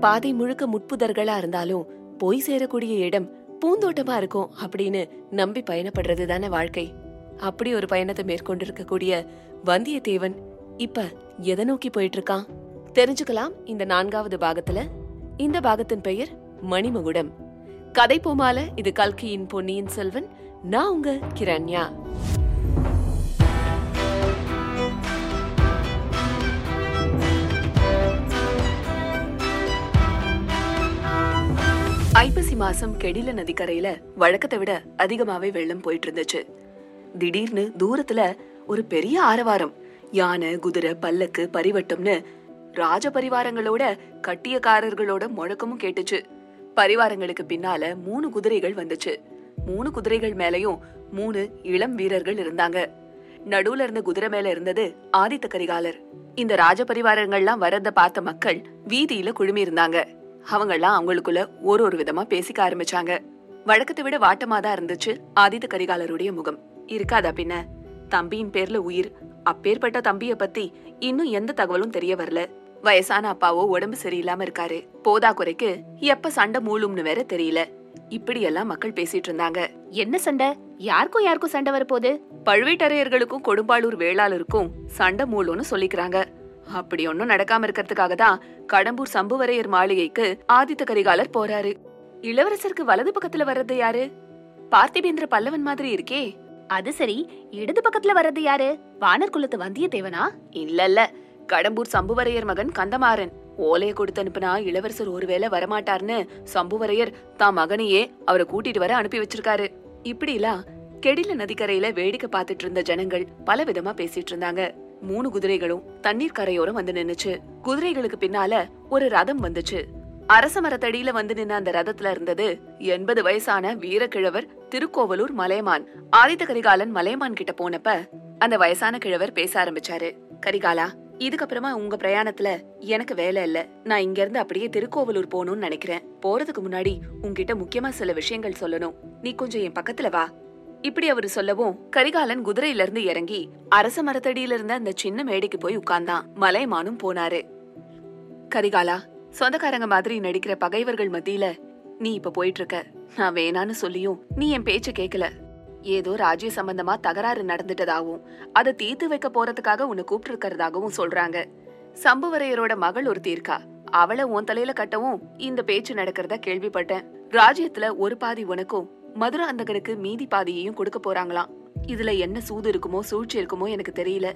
பாதை முழுக்க முட்புதர்களா இருந்தாலும் போய் சேரக்கூடிய இடம் பூந்தோட்டமா இருக்கும் அப்படின்னு நம்பி பயணப்படுறது தானே வாழ்க்கை. அப்படி ஒரு பயணத்தை மேற்கொண்டிருக்கக்கூடிய வந்தியத்தேவன் இப்ப எதை நோக்கி போயிட்டு இருக்கான் தெரிஞ்சுக்கலாம் இந்த நான்காவது பாகத்துல. இந்த பாகத்தின் பெயர் மணிமகுடம். கதை போமால இது கல்கியின் பொன்னியின் செல்வன் நான் உங்க கிரண்யா. மாசம் கெடில நதிக்கரையில வழக்கத்தை விட அதிகமாவே வெள்ளம் போயிட்டு இருந்துச்சு திடீர்னு தூரத்துல ஒரு பெரிய ஆரவாரம். யானை குதிரை பல்லக்கு பரிவட்டம்னு ராஜ பரிவாரங்களோட கட்டியக்காரர்களோட முழக்கமும் கேட்டுச்சு. பரிவாரங்களுக்கு பின்னால மூணு குதிரைகள் வந்துச்சு. மூணு குதிரைகள் மேலயும் மூணு இளம் வீரர்கள் இருந்தாங்க. நடுவுல இருந்த குதிரை மேல இருந்தது ஆதித்த கரிகாலர். இந்த ராஜ பரிவாரங்கள்லாம் வரத பார்த்த மக்கள் வீதியில குழுமி இருந்தாங்க அவங்கெல்லாம் அவங்களுக்குள்ள ஒரு ஒரு விதமா பேசிக்க ஆரம்பிச்சாங்க. வழக்கத்தை விட வாட்டமா தான் இருந்துச்சு ஆதித்த கரிகாலருடைய முகம். இருக்காதா பின்ன? தம்பியின் பேர்ல உயிர். அப்பேற்பட்ட தம்பிய பத்தி இன்னும் எந்த தகவலும் தெரிய வரல. வயசான அப்பாவோ உடம்பு சரியில்லாம இருக்காரு. போதா குறைக்கு எப்ப சண்டை மூழும்னு வேற தெரியல. இப்படி எல்லாம் மக்கள் பேசிட்டு இருந்தாங்க. என்ன சண்டை? யாருக்கும் யாருக்கும் சண்டை வரப்போகுது? பழுவேட்டரையர்களுக்கும் கொடும்பாளூர் வேளாளருக்கும் சண்டை மூலம்னு சொல்லிக்கிறாங்க. அப்படி ஒன்னும் நடக்காம இருக்கிறதுக்காக தான் கடம்பூர் சம்புவரையர் மாளிகைக்கு ஆதித்த கரிகாலர் போறாரு. இளவரசருக்கு வலது பக்கத்துல வர்றது யாரு? பார்த்திபேந்திர பல்லவன் மாதிரி இருக்கே. அது சரி. இடது பக்கத்துல வர்றது யாரு? வானர் குலத்து வந்தியத்தேவனா? இல்ல இல்ல கடம்பூர் சம்புவரையர் மகன் கந்தமாறன். ஓலைய கொடுத்து அனுப்புனா இளவரசர் ஒருவேளை வரமாட்டார்னு சம்புவரையர் தான் மகனையே அவரை கூட்டிட்டு வர அனுப்பி வச்சிருக்காரு. இப்படிலாம் கெடில நதிக்கரையில வேடிக்கை பார்த்துட்டு இருந்த ஜனங்கள் பல விதமா பேசிட்டு இருந்தாங்க. மூணு குதிரைகளும் தண்ணீர் கரையோரம் வந்து நின்னுச்சு. குதிரைகளுக்கு பின்னால ஒரு ரதம் வந்துச்சு. அரச மரத்தடியில வந்து நின்ன அந்த ரதத்துல இருந்தது எண்பது வயசான வீரக்கிழவர் திருக்கோவலூர் மலையமான். ஆதித்த கரிகாலன் மலையமான் கிட்ட போனப்ப அந்த வயசான கிழவர் பேச ஆரம்பிச்சாரு. கரிகாலா இதுக்கப்புறமா உங்க பிரயாணத்துல எனக்கு வேலை இல்ல. நான் இங்க இருந்து அப்படியே திருக்கோவலூர் போகணும்னு நினைக்கிறேன். போறதுக்கு முன்னாடி உங்ககிட்ட முக்கியமா சில விஷயங்கள் சொல்லணும். நீ கொஞ்சம் என் பக்கத்துல வா. இப்படி அவரு சொல்லவும் கரிகாலன் குதிரையில இருந்து இறங்கி அரச மரத்தடியில இருந்த அந்த சின்ன மேடைக்கு போய் உட்கார்ந்தான் மலைமானும் போனாரு. கரிகாலா சொந்தக்காரங்க மாதிரி நடிக்கிற பகைவர்கள் மத்தியில நீ இப்ப போயிட்டு இருக்க நான் வேணான்னு சொல்லியும் நீ என் பேச்ச கேக்கல. ஏதோ ராஜ்ய சம்பந்தமா தகராறு நடந்துட்டதாகவும் அதை தீர்த்து வைக்க போறதுக்காக உன்னை கூப்பிட்டு இருக்கிறதாகவும் சொல்றாங்க. சம்புவரையரோட மகள் ஒருத்தி இருக்கா. அவளை உன் தலையில கட்டவும் இந்த பேச்சு நடக்கிறத கேள்விப்பட்டேன். ராஜ்யத்துல ஒரு பாதி உனக்கும் மதுரை அந்தகனுக்கு மீதி பாதியையும் கொடுக்க போறாங்களாம். இதுல என்ன சூது இருக்குமோ சூழ்ச்சி இருக்குமோ எனக்கு தெரியல.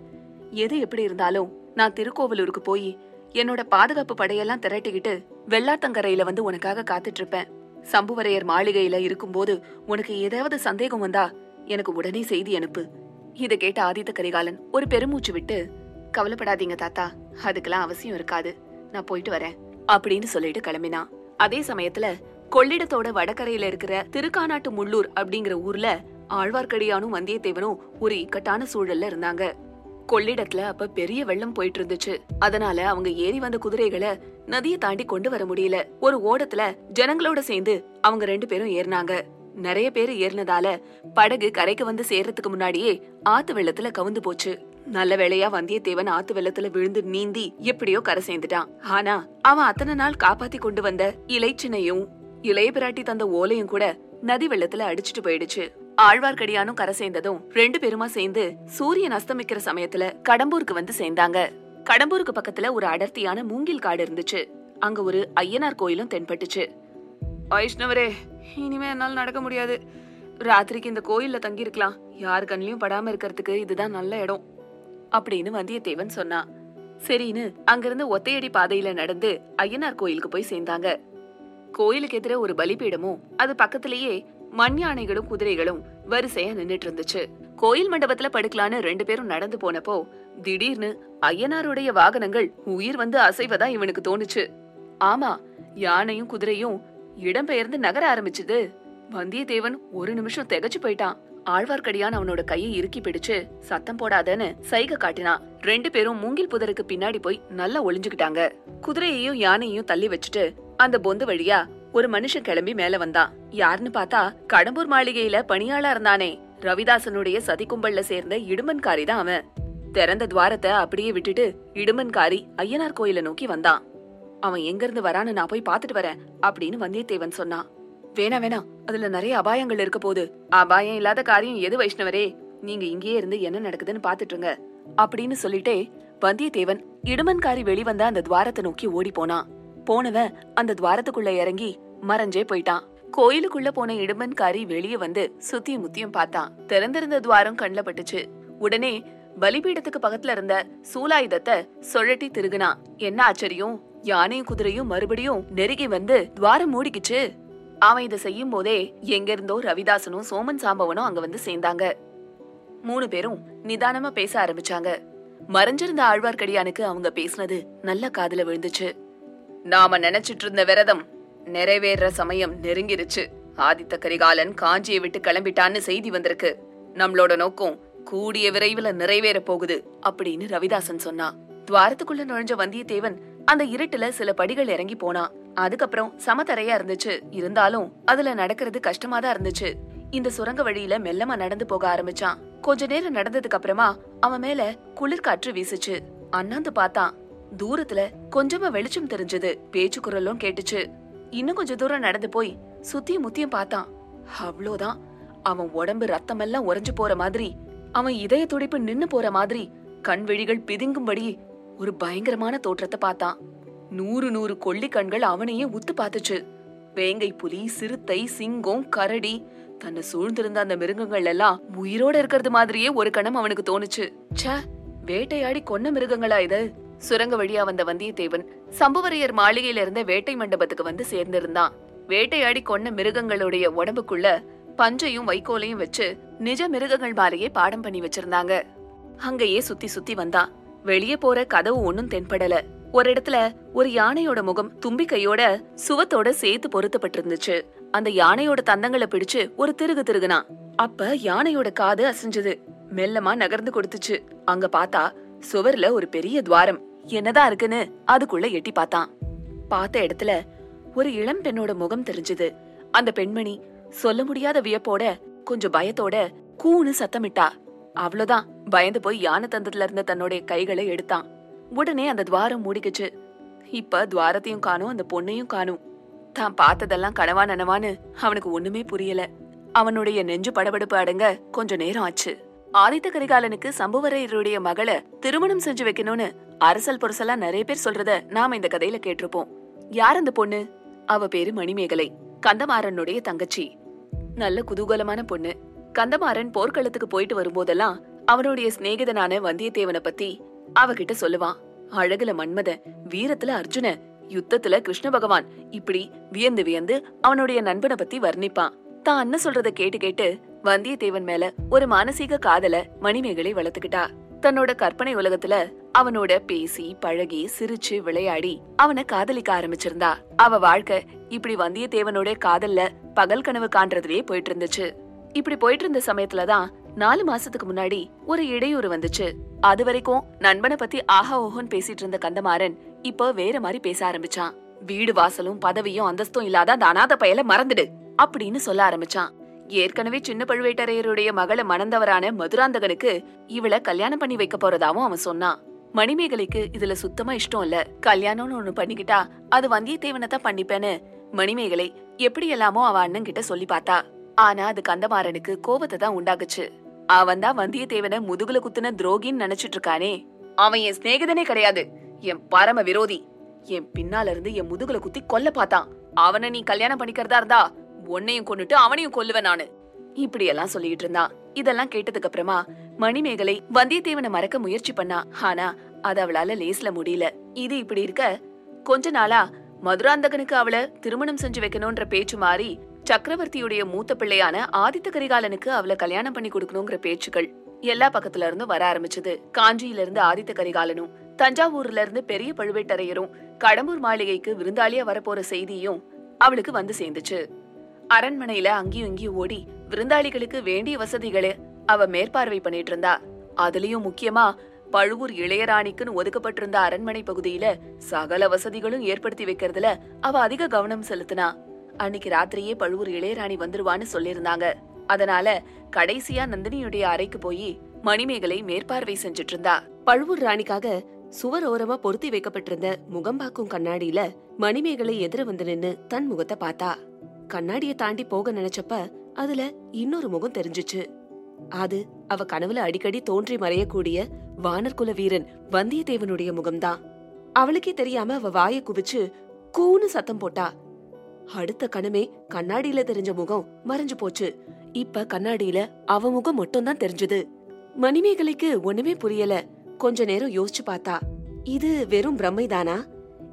எது எப்படி இருந்தாலும் நான் திருக்கோவிலூருக்கு போய் என்னோட பாதுகாப்பு படையெல்லாம் திரட்டிக்கிட்டு வெள்ளாத்தங்கரையில வந்து உனக்காக காத்துட்டு இருப்பேன் சம்புவரையர் மாளிகையில இருக்கும்போது உனக்கு ஏதாவது சந்தேகம் வந்தா எனக்கு உடனே செய்தி அனுப்பு. இத கேட்ட ஆதித்த கரிகாலன் ஒரு பெருமூச்சு விட்டு கவலைப்படாதீங்க தாத்தா அதுக்கெல்லாம் அவசியம் இருக்காது. நான் போயிட்டு வரேன் அப்படின்னு சொல்லிட்டு கிளம்பினான். அதே சமயத்துல கொள்ளிடத்தோட வடகரையில இருக்கிற திருக்கானாட்டு முள்ளூர் அப்படிங்கிற ஊர்ல ஆழ்வார்க்கடியானும் வந்தியத்தேவனும் ஒரு இக்கட்டான சூழல்ல இருந்தாங்க. கொள்ளிடத்துல அப்ப பெரிய வெள்ளம் போயிட்டு இருந்துச்சு. அதனால அவங்க ஏறி வந்த குதிரைகளை நதியை தாண்டி கொண்டு வர முடியல. ஒரு ஓடத்துல ஜனங்களோட சேர்ந்து அவங்க ரெண்டு பேரும் ஏறினாங்க. நிறைய பேர் ஏறினதால படகு கரைக்கு வந்து சேர்றதுக்கு முன்னாடியே ஆத்து வெள்ளத்துல கவுந்து போச்சு. நல்ல வேளையா வந்தியத்தேவன் ஆத்து வெள்ளத்துல விழுந்து நீந்தி எப்படியோ கரை சேர்ந்துட்டான். ஆனா அவன் அத்தனை நாள் காப்பாத்தி கொண்டு வந்த இலைச்சினையும் இளைய பிராட்டி தந்த ஓலையும் கூட நதி வெள்ளத்துல அடிச்சிட்டு போயிடுச்சு. ஆழ்வார்க்கடியானும் கரை சேர்ந்ததும் ரெண்டு பேருமா சேர்ந்து சூரியன் அஸ்தமிக்கிற சமயத்துல கடம்பூருக்கு வந்து சேர்ந்தாங்க. கடம்பூருக்கு பக்கத்துல ஒரு அடர்த்தியான மூங்கில் காடு இருந்துச்சு. அங்க ஒரு ஐயனார் கோயிலும் தென்பட்டுச்சு. வைஷ்ணவரே இனிமே என்னால நடக்க முடியாது. ராத்திரிக்கு இந்த கோயில்ல தங்கி இருக்கலாம் யார் கண்ணிலையும் படாம இருக்கிறதுக்கு இதுதான் நல்ல இடம். அப்படின்னு வந்தியத்தேவன் சொன்னான். சரின்னு அங்கிருந்து ஒத்தையடி பாதையில நடந்து ஐயனார் கோயிலுக்கு போய் சேர்ந்தாங்க. கோயிலுக்கு எதிர ஒரு பலிபீடமும் அது பக்கத்திலேயே மண் யானைகளும் குதிரைகளும் வரிசையா நின்னுட்டு இருந்துச்சு. கோயில் மண்டபத்துல படுக்கலான்னு ரெண்டு பேரும் நடந்து போனப்போ திடீர்னு ஐயனாருடைய வாகனங்கள் உயிர் வந்து அசைவதா இவனுக்கு தோணுச்சு. ஆமா யானையும் குதிரையும் இடம்பெயர்ந்து நகர ஆரம்பிச்சுது. வந்தியத்தேவன் ஒரு நிமிஷம் திகச்சு போயிட்டான். ஆழ்வார்க்கடியான் அவனோட கையை இறுக்கி பிடிச்சு சத்தம் போடாதன்னு சைகை காட்டினான். ரெண்டு பேரும் மூங்கில் புதருக்கு பின்னாடி போய் நல்லா ஒளிஞ்சுக்கிட்டாங்க. குதிரையையும் யானையையும் தள்ளி வச்சுட்டு அந்த பொந்து வழியா ஒரு மனுஷன் கிளம்பி மேல வந்தான். யாருன்னு பார்த்தா கடம்பூர் மாளிகையில பணியாளா இருந்தானே. ரவிதாசனுடைய சதி கும்பல்ல சேர்ந்த இடுமன்காரி தான் அவன். திறந்த துவாரத்தை அப்படியே விட்டுட்டு இடுமன்காரி ஐயனார் கோயில நோக்கி வந்தான். அவன் எங்க இருந்து வரான்னு நான் போய் பாத்துட்டு வரேன் அப்படின்னு வந்தியத்தேவன் சொன்னான். வேணா வேணா அதுல நிறைய அபாயங்கள் இருக்க போகுது. அபாயம் இல்லாத காரியம் எது வைஷ்ணவரே? நீங்க இங்கேயே இருந்து என்ன நடக்குதுன்னு பாத்துட்டு இருங்க அப்படின்னு சொல்லிட்டே வந்தியத்தேவன் இடுமன்காரி வெளிவந்த அந்த துவாரத்தை நோக்கி ஓடி போனான். போனவன் அந்த துவாரத்துக்குள்ள இறங்கி மறைஞ்சே போயிட்டான். கோயிலுக்குள்ள போன இடுமன்காரி வெளியே வந்து சுத்தியும் முத்தியும் பார்த்தான். திறந்திருந்த துவாரம் கண்ணில் பட்டுச்சு. உடனே பலிபீடத்துக்கு பக்கத்துல இருந்த சூலாயுதத்தை சுழட்டி திருகுனான். என்ன ஆச்சரியம்? யானையும் குதிரையும் மறுபடியும் நெருங்கி வந்து துவாரம் மூடிக்கிச்சு. அவன் இதை செய்யும் போதே எங்க இருந்தோ ரவிதாசனும் சோமன் சாம்பவனும் அங்க வந்து சேர்ந்தாங்க. மூணு பேரும் நிதானமா பேச ஆரம்பிச்சாங்க. மறைஞ்சிருந்த ஆழ்வார்க்கடியானுக்கு அவங்க பேசினது நல்ல காதுல விழுந்துச்சு. நாம நினைச்சிட்டு இருந்த விரதம் நிறைவேற சமயம் நெருங்கிருச்சு. ஆதித்த கரிகாலன் காஞ்சியை விட்டு கிளம்பிட்டான்னு செய்தி வந்திருக்கு. நம்மளோட நோக்கம் கூடிய விரைவில் நிறைவேற போகுது அப்படின்னு ரவிதாசன் சொன்னான் துவாரத்துக்குள்ள நுழைஞ்ச வந்தியத்தேவன் அந்த இருட்டுல சில படிகள் இறங்கி போனான் அதுக்கப்புறம் சமதரையா இருந்துச்சு. இருந்தாலும் அதுல நடக்கிறது கஷ்டமா தான் இருந்துச்சு. இந்த சுரங்க வழியில மெல்லமா நடந்து போக ஆரம்பிச்சான். கொஞ்ச நேரம் நடந்ததுக்கு அப்புறமா அவன் மேல குளிர்காற்று வீசுச்சு. அண்ணாந்து பார்த்தான். தூரத்துல கொஞ்சமா வெளிச்சம் தெரிஞ்சது. பேச்சு குரலும் கேட்டுச்சு. இன்னும் கொஞ்ச தூரம் நடந்து போய் சுத்தியும் முத்தியும் பார்த்தான். அவ்வளோதான் அவன் உடம்பு ரத்தமெல்லாம் உறைஞ்சு போற மாதிரி அவன் இதய துடிப்பு நின்னு போற மாதிரி கண் விழிகள் பிதுங்கும்படி ஒரு பயங்கரமான தோற்றத்தை பார்த்தான். நூறு நூறு கொள்ளி கண்கள் அவனையே உத்து பார்த்துச்சு. வேங்கை புலி சிறுத்தை சிங்கம் கரடி தன்னை சூழ்ந்திருந்த அந்த மிருகங்கள் எல்லாம் உயிரோட இருக்கிறது மாதிரியே ஒரு கணம் அவனுக்கு தோணுச்சு. ச்சே வேட்டையாடி கொன்ன மிருகங்களா இது? சுரங்க வழியா வந்த வந்தியத்தேவன் சம்புவரையர் மாளிகையில இருந்த வேட்டை மண்டபத்துக்கு வந்து சேர்ந்திருந்தான். வேட்டையாடி கொன்ன மிருகங்களுடைய உடம்புக்குள்ள பஞ்சையும் வைக்கோலையும் வச்சு நிஜ மிருகங்கள் மாலையே பாடம் பண்ணி வச்சிருந்தாங்க. அங்கேயே சுத்தி சுத்தி வந்தான். வெளியே போற கதவு ஒன்னும் தென்படல. ஒரு இடத்துல ஒரு யானையோட முகம் தும்பிக்கையோட சுவத்தோட சேர்த்து பொருத்தப்பட்டிருந்துச்சு. அந்த யானையோட தந்தங்களை பிடிச்சு ஒரு திருகு திருகுனான். அப்ப யானையோட காது அசைஞ்சது. மெல்லமா நகர்ந்து கொடுத்துச்சு. அங்க பார்த்தா சுவர்ல ஒரு பெரிய துவாரம். என்னதான் இருக்குன்னு அதுக்குள்ள எட்டி பார்த்தான். பார்த்த இடத்துல ஒரு இளம் பெண்ணோட முகம் தெரிஞ்சது. அந்த பெண்மணி சொல்ல முடியாத வியப்போட கொஞ்சம் பயத்தோட கூனு சத்தமிட்டா. அவ்வளவுதான் பயந்து போய் யானை தந்தத்துல இருந்த தன்னுடைய கைகளை எடுத்தான். உடனே அந்த துவாரம் மூடிக்குச்சு. இப்ப துவாரத்தையும் காணும் அந்த பொண்ணையும் காணும். தான் பார்த்ததெல்லாம் கனவா நனவான்னு அவனுக்கு ஒண்ணுமே புரியல. அவனுடைய நெஞ்சு படபடுப்பு அடங்க கொஞ்ச நேரம் ஆச்சு. ஆதித்த கரிகாலனுக்கு சம்புவரையருடைய மகளை திருமணம் செஞ்சு வைக்கணும்னு அரசல் புரசலா நிறைய பேர் சொல்றத நாம இந்த கதையில கேட்டிருப்போம். யார் அந்த பொண்ணு? அவ பேரு மணிமேகலை. கந்தமாறனுடைய தங்கச்சி. நல்ல குதூகலமான பொண்ணு. கந்தமாறன் போர்க்களத்துக்கு போயிட்டு வரும்போதெல்லாம் அவனுடைய சிநேகிதனான வந்தியத்தேவனை பத்தி அவகிட்ட சொல்லுவான். அழகுல மன்மத வீரத்துல அர்ஜுன யுத்தத்துல கிருஷ்ண பகவான் இப்படி வியந்து வியந்து அவனுடைய நண்பனை பத்தி வர்ணிப்பான். தான் அண்ணன் சொல்றத கேட்டு கேட்டு வந்தியத்தேவன் மேல ஒரு மானசீக காதல மணிமேகலை வளர்த்துக்கிட்டா. தன்னோட கற்பனை உலகத்துல அவனோட பேசி பழகி சிரிச்சு விளையாடி அவனை காதலிக்க ஆரம்பிச்சிருந்தா. அவ வாழ்க்கை இப்படி வந்தியத்தேவனோட காதல்ல பகல் கனவு காண்றதுலயே போயிட்டு இருந்துச்சு இப்படி போயிட்டு இருந்த சமயத்துலதான் நாலு மாசத்துக்கு முன்னாடி ஒரு இடையூறு வந்துச்சு. அது வரைக்கும் நண்பனை பத்தி ஆஹா ஓஹோன்னு பேசிட்டு இருந்த கந்தமாறன் இப்ப வேற மாதிரி பேச ஆரம்பிச்சான். வீடு வாசலும் பதவியும் அந்தஸ்தும் இல்லாத அந்த அனாத பயல மறந்துடு அப்படின்னு சொல்ல ஆரம்பிச்சான். ஏற்கனவே சின்ன பழுவேட்டரையருடைய மகளை மணந்தவரான மதுராந்தகனுக்கு இவள கல்யாணம் பண்ணி வைக்க போறதாவும் அவன் சொன்னான். மணிமேகலைக்கு இதுல சுத்தமா இஷ்டம் இல்ல. கல்யாணம்னு ஒண்ணு பண்ணிக்கிட்டா அது வந்தியத்தேவனை தான் பண்ணிப்பேன்னு. மணிமேகலை எப்படி எல்லாமோ அவ அண்ணன் கிட்ட சொல்லி பார்த்தா. ஆனா அது கந்தமாறனுக்கு கோபத்தை தான் உண்டாக்குச்சு. அவன் தான் வந்தியத்தேவனை முதுகுல குத்துன துரோகின்னு நினைச்சிட்டு இருக்கானே. அவன் என் சிநேகிதனே கிடையாது. என் பரம விரோதி. என் பின்னால இருந்து என் முதுகுல குத்தி கொல்ல பார்த்தான். அவனை நீ கல்யாணம் பண்ணிக்கிறதா இருந்தா உன்னையும் கொன்னுட்டு அவனையும் கொல்லுவேன் நானு. இப்படி எல்லாம் சொல்லிட்டு இருந்தான். இதெல்லாம் கேட்டதுக்கு அப்புறமா மணிமேகலை வந்தியத்தேவனை மறக்க முயற்சி பண்ணா. ஆனா அது அவளால லேஸ்ல முடியல. இது இப்படி இருக்க கொஞ்ச நாளா மதுராந்தகனுக்கு அவள திருமணம் செஞ்சு வைக்கணும்ன்ற பேச்சு மாறி சக்கரவர்த்தியுடைய மூத்த பிள்ளையான ஆதித்த கரிகாலனுக்கு அவளை கல்யாணம் பண்ணி கொடுக்கணுங்கிற பேச்சுக்கள் எல்லா பக்கத்துல இருந்தும் வர ஆரம்பிச்சது. காஞ்சியில இருந்து ஆதித்த கரிகாலனும் தஞ்சாவூர்ல இருந்து பெரிய பழுவேட்டரையரும் கடம்பூர் மாளிகைக்கு விருந்தாளியா வரப்போற செய்தியும் அவளுக்கு வந்து சேர்ந்துச்சு. அரண்மனையில அங்கேயும் இங்கேயும் ஓடி விருந்தாளிகளுக்கு வேண்டிய வசதிகளை அவ மேற்பார்வை பண்ணிட்டு இருந்தா அதுலயும் முக்கியமா பழுவூர் இளையராணிக்குன்னு ஒதுக்கப்பட்டிருந்த அரண்மனை பகுதியில சகல வசதிகளும் ஏற்படுத்தி வைக்கிறதுல அவ அதிக கவனம் செலுத்தினா. அன்னைக்கு ராத்திரியே பழுவூர் இளையராணி வந்துருவான்னு சொல்லியிருந்தாங்க. அதனால கடைசியா நந்தினியுடைய அறைக்கு போய் மணிமேகலை மேற்பார்வை செஞ்சுட்டு இருந்தா பழுவூர் ராணிக்காக சுவர் ஓரமா பொருத்தி வைக்கப்பட்டிருந்த முகம்பாக்கும் கண்ணாடியில மணிமேகலை எதிர வந்து நின்னு தன் முகத்தை பார்த்தா. கண்ணாடிய தாண்டி போக நினைச்சப்ப அதுல இன்னொரு முகம் தெரிஞ்சுச்சு. அது அவ கனவுல அடிக்கடி தோன்றி மறையக்கூடிய வானர்குல வீரன் வந்தியத்தேவனுடைய முகம்தான் அவளுக்கே தெரியாம அவ வாயை குவிச்சு கூன்னு சத்தம் போட்டா. அடுத்த கணமே கண்ணாடியில தெரிஞ்ச முகம் மறைஞ்சு போச்சு. இப்ப கண்ணாடியில அவ முகம் மட்டும் தான் தெரிஞ்சது. மணிமேகலைக்கு ஒண்ணுமே புரியல. கொஞ்ச நேரம் யோசிச்சு பார்த்தா இது வெறும் பிரம்மைதானா?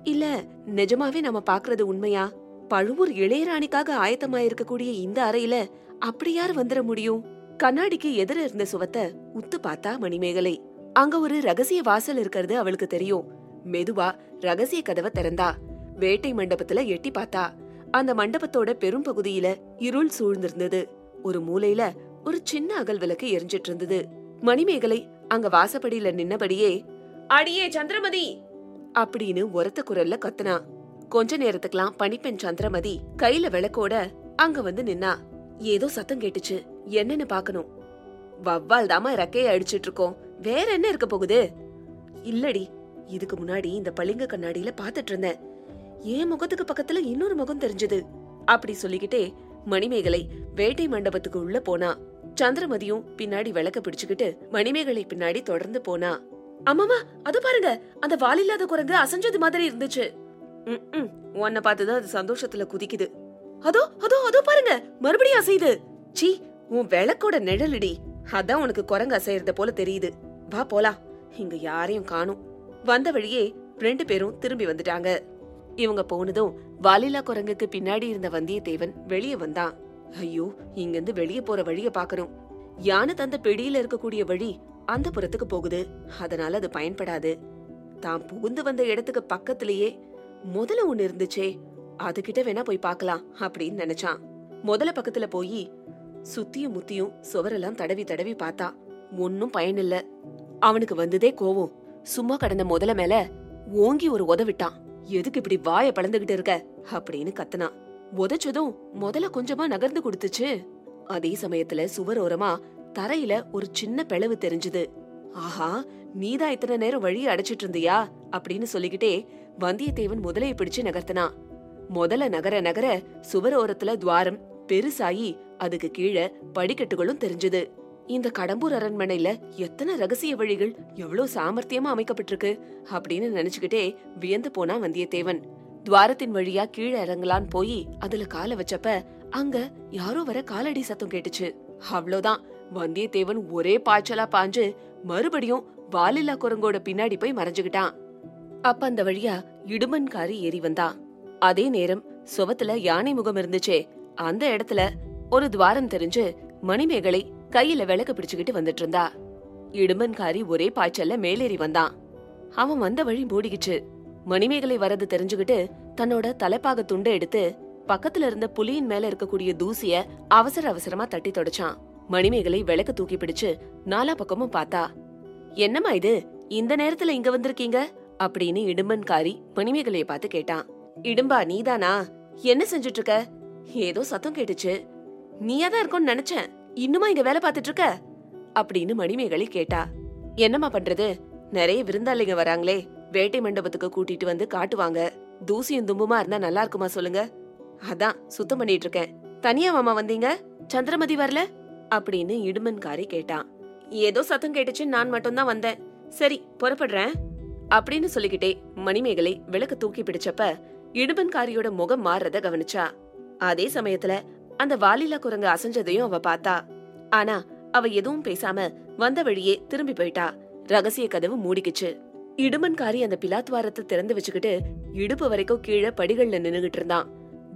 இல்ல நிஜமாவே நம்ம பாக்குறது உண்மையா? பழுவூர் இளையராணிக்காக ஆயத்தமாயிருக்கக்கூடிய இந்த அறையில அப்படி யார் வந்துட முடியும்? கண்ணாடிக்கு எதிர இருந்த சுவத்தை உத்து பார்த்தா மணிமேகலை. அங்க ஒரு ரகசிய வாசல் இருக்கிறது அவளுக்கு தெரியும். மெதுவா ரகசிய கதவை திறந்தா. வேட்டை மண்டபத்துல எட்டி பார்த்தா. அந்த மண்டபத்தோட பெரும் பகுதியில இருள் சூழ்ந்திருந்தது. ஒரு மூலையில ஒரு சின்ன அகல் விளக்கு எரிஞ்சிட்டு இருந்தது. மணிமேகலை அங்க வாசப்படியில நின்னபடியே அடியே சந்திரமதி! அப்படின்னு உரத்த குரல்ல கத்துனா. கொஞ்ச நேரத்துக்குலாம் பணிப்பெண் சந்திரமதி கையில விளக்கோட அங்க வந்து நின்னா. ஏதோ சத்தம் கேட்டுச்சு. என்னன்னு பாக்கணும். வவ்வால் தாமா ரெக்கைய அடிச்சிட்டு இருக்கோம். வேற என்ன இருக்க போகுது? இல்லடி இதுக்கு முன்னாடி இந்த பளிங்க கண்ணாடியில பாத்துட்டு இருந்தேன். என் முகத்துக்கு பக்கத்துல இன்னொரு முகம் தெரிஞ்சது. அப்படி சொல்லிக்கிட்டே மணிமேகலை வேட்டை மண்டபத்துக்கு உள்ள போனா. சந்திரமதியும் பின்னாடி விளக்க பிடிச்சுக்கிட்டு மணிமேகலை பின்னாடி தொடர்ந்து போனா. அம்மாமா அது பாருங்க அந்த வாலில்லாத குரங்கு அசஞ்சது மாதிரி இருந்துச்சு. உன்னை பார்த்துதான் அது சந்தோஷத்துல குதிக்குது. அதோ அதோ அதோ பாருங்க. மறுபடியும் அசையுது. சி உன் விளக்கோட நிழலிடி. அதான் உனக்கு குரங்கு அசையறத போல தெரியுது. வா போலாம். இங்க யாரையும் காணும். வந்த வழியே ரெண்டு பேரும் திரும்பி வந்துட்டாங்க. இவங்க போனதும் வாலிலா குரங்குக்கு பின்னாடி இருந்த வந்தியத்தேவன் வெளியே வந்தான். ஐயோ இங்கிருந்து வெளியே போற வழிய பாக்கணும். யானை தந்த பிடியில இருக்கக்கூடிய வழி அந்த புறத்துக்கு போகுது. அதனால அது பயன்படாது. தான் புகுந்து வந்த இடத்துக்கு பக்கத்திலேயே முதல்ல ஒண்ணு இருந்துச்சே. அதுகிட்ட வேணா போய் பார்க்கலாம் அப்படின்னு நினைச்சான். முதல்ல பக்கத்துல போய் சுத்தியும் முத்தியும் சுவரெல்லாம் தடவி தடவி பார்த்தா ஒன்னும் பயனில்ல. அவனுக்கு வந்ததே கோவம். சும்மா கடந்த முதல மேல ஓங்கி ஒரு உதவிட்டான் எதுக்கு இப்படி வாய பழந்துகிட்டு இருக்க? அப்படின்னு கத்துனான். உதச்சதும் முதல்ல கொஞ்சமா நகர்ந்து கொடுத்துச்சு. அதே சமயத்துல சுவர் ஓரமா தரையில ஒரு சின்ன பிளவு தெரிஞ்சது. ஆஹா நீதான் இத்தனை நேரம் வழி அடைச்சிட்டு இருந்தியா? அப்படின்னு சொல்லிக்கிட்டே வந்தியத்தேவன் முதலைய பிடிச்சு நகர்த்தினான் முதல நகர நகர சுவரோரத்துல துவாரம் பெருசாயி அதுக்கு கீழே படிக்கட்டுகளும் தெரிஞ்சது. இந்த கடம்பூர் அரண்மனையில எத்தனை ரகசிய வழிகள் எவ்வளவு சாமர்த்தியமா அமைக்கப்பட்டிருக்கு அப்படின்னு நினைச்சுக்கிட்டே வியந்து போனா வந்தியத்தேவன். துவாரத்தின் வழியா கீழே இறங்கலான் போய் அதுல கால வச்சப்ப அங்க யாரோ வர காலடி சத்தம் கேட்டுச்சு. அவ்வளவுதான் வந்தியத்தேவன் ஒரே பாய்ச்சலா பாஞ்சு மறுபடியும் வாலில்லா குரங்கோட பின்னாடி போய் மறைஞ்சுகிட்டான் அப்ப அந்த வழியா இடுமன்காரி ஏறி வந்தான் அதே நேரம் சுவத்துல யானை முகம் இருந்துச்சே. அந்த இடத்துல ஒரு துவாரம் தெரிஞ்சு மணிமேகலை கையில விளக்கு பிடிச்சுக்கிட்டு வந்துட்டு இருந்தா. இடுமன்காரி ஒரே பாய்ச்சல்ல மேலேறி வந்தான் அவன் வந்த வழி மூடிக்கிச்சு. மணிமேகலை வரது தெரிஞ்சுகிட்டு தன்னோட தலைப்பாக துண்டை எடுத்து பக்கத்துல இருந்த புலியின் மேல இருக்கக்கூடிய தூசிய அவசர அவசரமா தட்டி தொடச்சான். மணிமேகலை விளக்க தூக்கி பிடிச்சு நாலா பக்கமும் பார்த்தா என்னம்மா இது? இந்த நேரத்துல இங்க வந்திருக்கீங்க? அப்படின்னு இடும்பன்காரி மணிமேகலைய பார்த்து கேட்டான். இடும்பா நீதானா? என்ன செஞ்சுட்டு இருக்க ஏதோ சத்தம் கேட்டுச்சு. நீயா தான் இருக்கும்னு நினைச்சேன். இன்னுமா இங்க வேலை பார்த்துட்டு இருக்க அப்படின்னு மணிமேகலை கேட்டா. என்னம்மா பண்றது? நிறைய விருந்தாளிங்க வராங்களே. வேட்டை மண்டபத்துக்கு கூட்டிட்டு வந்து காட்டுவாங்க. தூசியும் தும்புமா இருந்தா நல்லா இருக்குமா சொல்லுங்க. அதான் சுத்தம் பண்ணிட்டு இருக்கேன் தனியா மாமா வந்தீங்க? சந்திரமதி வரல? அப்படின்னு இடுமன்காரி கேட்டான் ஏதோ சத்தம் கேட்டுச்சு நான் மட்டும்தான் வந்தேன். சரி புறப்படுறேன். அப்படின்னு சொல்லிக்கிட்டே மணிமேகலை விளக்கு தூக்கி பிடிச்சப்ப இடுமன்காரியோட முகம் மாறுறத கவனிச்சா. அதே சமயத்துல அந்த வாலிலா குரங்கு அசைஞ்சதையும் அவ பார்த்தா. ஆனா அவ எதுவும் பேசாம வந்த வழியே திரும்பி போயிட்டா. ரகசிய கதவு மூடிக்குச்சு. இடுமன்காரி அந்த பிலாத்வாரத்தை திறந்து வச்சுக்கிட்டு இடுப்பு வரைக்கும் கீழே படிகள்ல நின்னுகிட்டு இருந்தான்.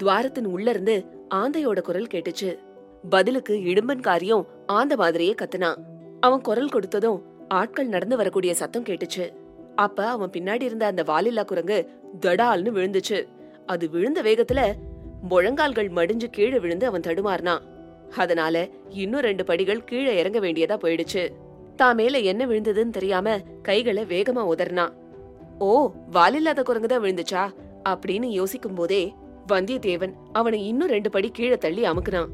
துவாரத்தின் உள்ள இருந்து ஆந்தையோட குரல் கேட்டுச்சு. பதிலுக்கு இடும்பன்காரியும் ஆந்த மாதிரியே கத்துனான். அவன் குரல் கொடுத்ததும் ஆட்கள் நடந்து வரக்கூடிய சத்தம் கேட்டுச்சு. அப்ப அவன் பின்னாடி இருந்த அந்த வாலில்லா குரங்கு தடால்னு விழுந்துச்சு. அது விழுந்த வேகத்துல முழங்கால்கள் மடிஞ்சு கீழே விழுந்து அவன் தடுமாறினான் அதனால இன்னும் ரெண்டு படிகள் கீழே இறங்க வேண்டியதா போயிடுச்சு. தான் மேல என்ன விழுந்ததுன்னு தெரியாம கைகளை வேகமா உதறினான் ஓ வாலில்லாத குரங்கு தான் விழுந்துச்சா? அப்படின்னு யோசிக்கும் போதே வந்தியத்தேவன் அவனை இன்னும் ரெண்டு படி கீழே தள்ளி அமுக்குனான்.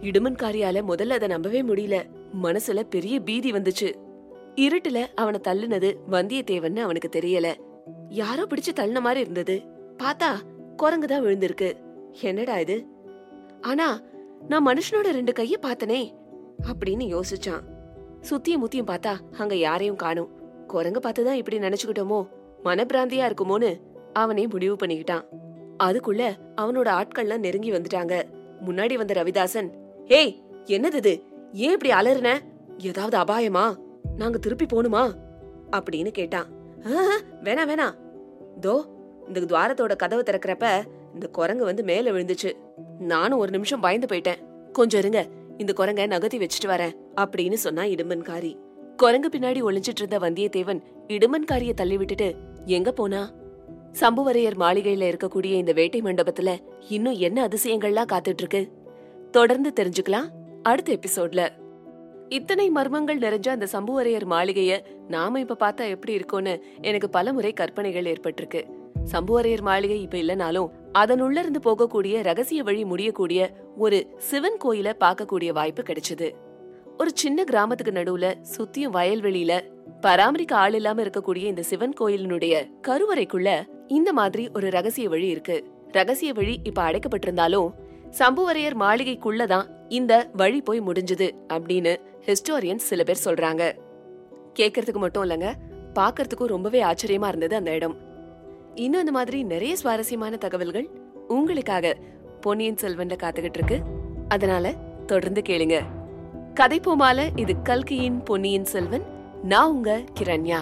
இடுமன்காரியால முதல்ல அதை நம்பவே முடியல. மனசுல பெரிய பீதி வந்துச்சு. இருட்டுல அவனை தள்ளுனது வந்தியத்தேவன்னு அவனுக்கு தெரியல. யாரோ பிடிச்சு தள்ளின மாதிரி இருந்தது. பார்த்தா குரங்கு தான் விழுந்திருக்கு. என்னடா இது? ஆனா நான் மனுஷனோட ரெண்டு கைய பார்த்தனே அப்படின்னு யோசிச்சான். சுத்தியும் முத்தியும் பார்த்தா அங்க யாரையும் காணும். குரங்கு பார்த்துதான் இப்படி நினைச்சுக்கிட்டோமோ மனப்பிராந்தியா இருக்குமோன்னு அவனே முடிவு பண்ணிக்கிட்டான். அதுக்குள்ள அவனோட ஆட்கள்லாம் நெருங்கி வந்துட்டாங்க. முன்னாடி வந்த ரவிதாசன் ஏய் என்னது இது? ஏன் இப்படி அலறுன? ஏதாவது அபாயமா? நாங்க திருப்பி போணுமா? அப்படின்னு கேட்டான். வேணா வேணா. தோ இந்த துவாரத்தோட கதவை திறக்கறப்ப இந்த குரங்கு வந்து மேல விழுந்துச்சு. நானும் ஒரு நிமிஷம் பயந்து போயிட்டேன். கொஞ்சம் இருங்க இந்த குரங்க நகர்த்தி வச்சுட்டு வரேன் அப்படின்னு சொன்னா இடும்பன்காரி. குரங்கு பின்னாடி ஒளிஞ்சிட்டு இருந்த வந்தியத்தேவன் இடுமன்காரிய தள்ளி விட்டுட்டு எங்க போனா? சம்புவரையர் மாளிகையில இருக்கக்கூடிய இந்த வேட்டை மண்டபத்துல இன்னும் என்ன அதிசயங்கள்லாம் காத்துட்டு இருக்கு? தொடர்ந்து தெரிஞ்சுக்கலாம் அடுத்த எபிசோட்ல. இத்தனை மர்மங்கள் நிறைஞ்ச அந்த சம்புவரையர் மாளிகைய நாம இப்ப பார்த்தா எப்படி இருக்கும்னு எனக்கு பலமுறை கற்பனைகள் ஏற்பட்டிருக்கு. சம்புவரையர் மாளிகை இப்ப இல்லனாலும் அதனுள்ள இருந்து போகக்கூடிய ரகசிய வழி முடியக்கூடிய ஒரு சிவன் கோயில பார்க்கக்கூடிய வாய்ப்பு கிடைச்சது. ஒரு சின்ன கிராமத்துக்கு நடுவுல சுத்தியும் வயல்வெளியில பராமரிக்க ஆள் இல்லாம இருக்கக்கூடிய இந்த சிவன் கோயிலினுடைய கருவறைக்குள்ள இந்த மாதிரி ஒரு ரகசிய வழி இருக்கு. ரகசிய வழி இப்ப அடைக்கப்பட்டிருந்தாலும் சம்புவரையர் மாளிகைக்குள்ளதான் இந்த வழி போய் முடிஞ்சது அப்படின்னு ஹிஸ்டோரியன்ஸ் சில பேர் சொல்றாங்க. கேட்கறதுக்கு மட்டும் இல்லங்க பார்க்கறதுக்கும் ரொம்பவே ஆச்சரியமா இருந்தது அந்த இடம். இன்னும் அந்த மாதிரி நிறைய சுவாரஸ்யமான தகவல்கள் உங்களுக்காக பொன்னியின் செல்வன்ல காத்துக்கிட்டு இருக்கு. அதனால தொடர்ந்து கேளுங்க. கதை போமால இது கல்கியின் பொன்னியின் செல்வன் நான் உங்க கிரண்யா.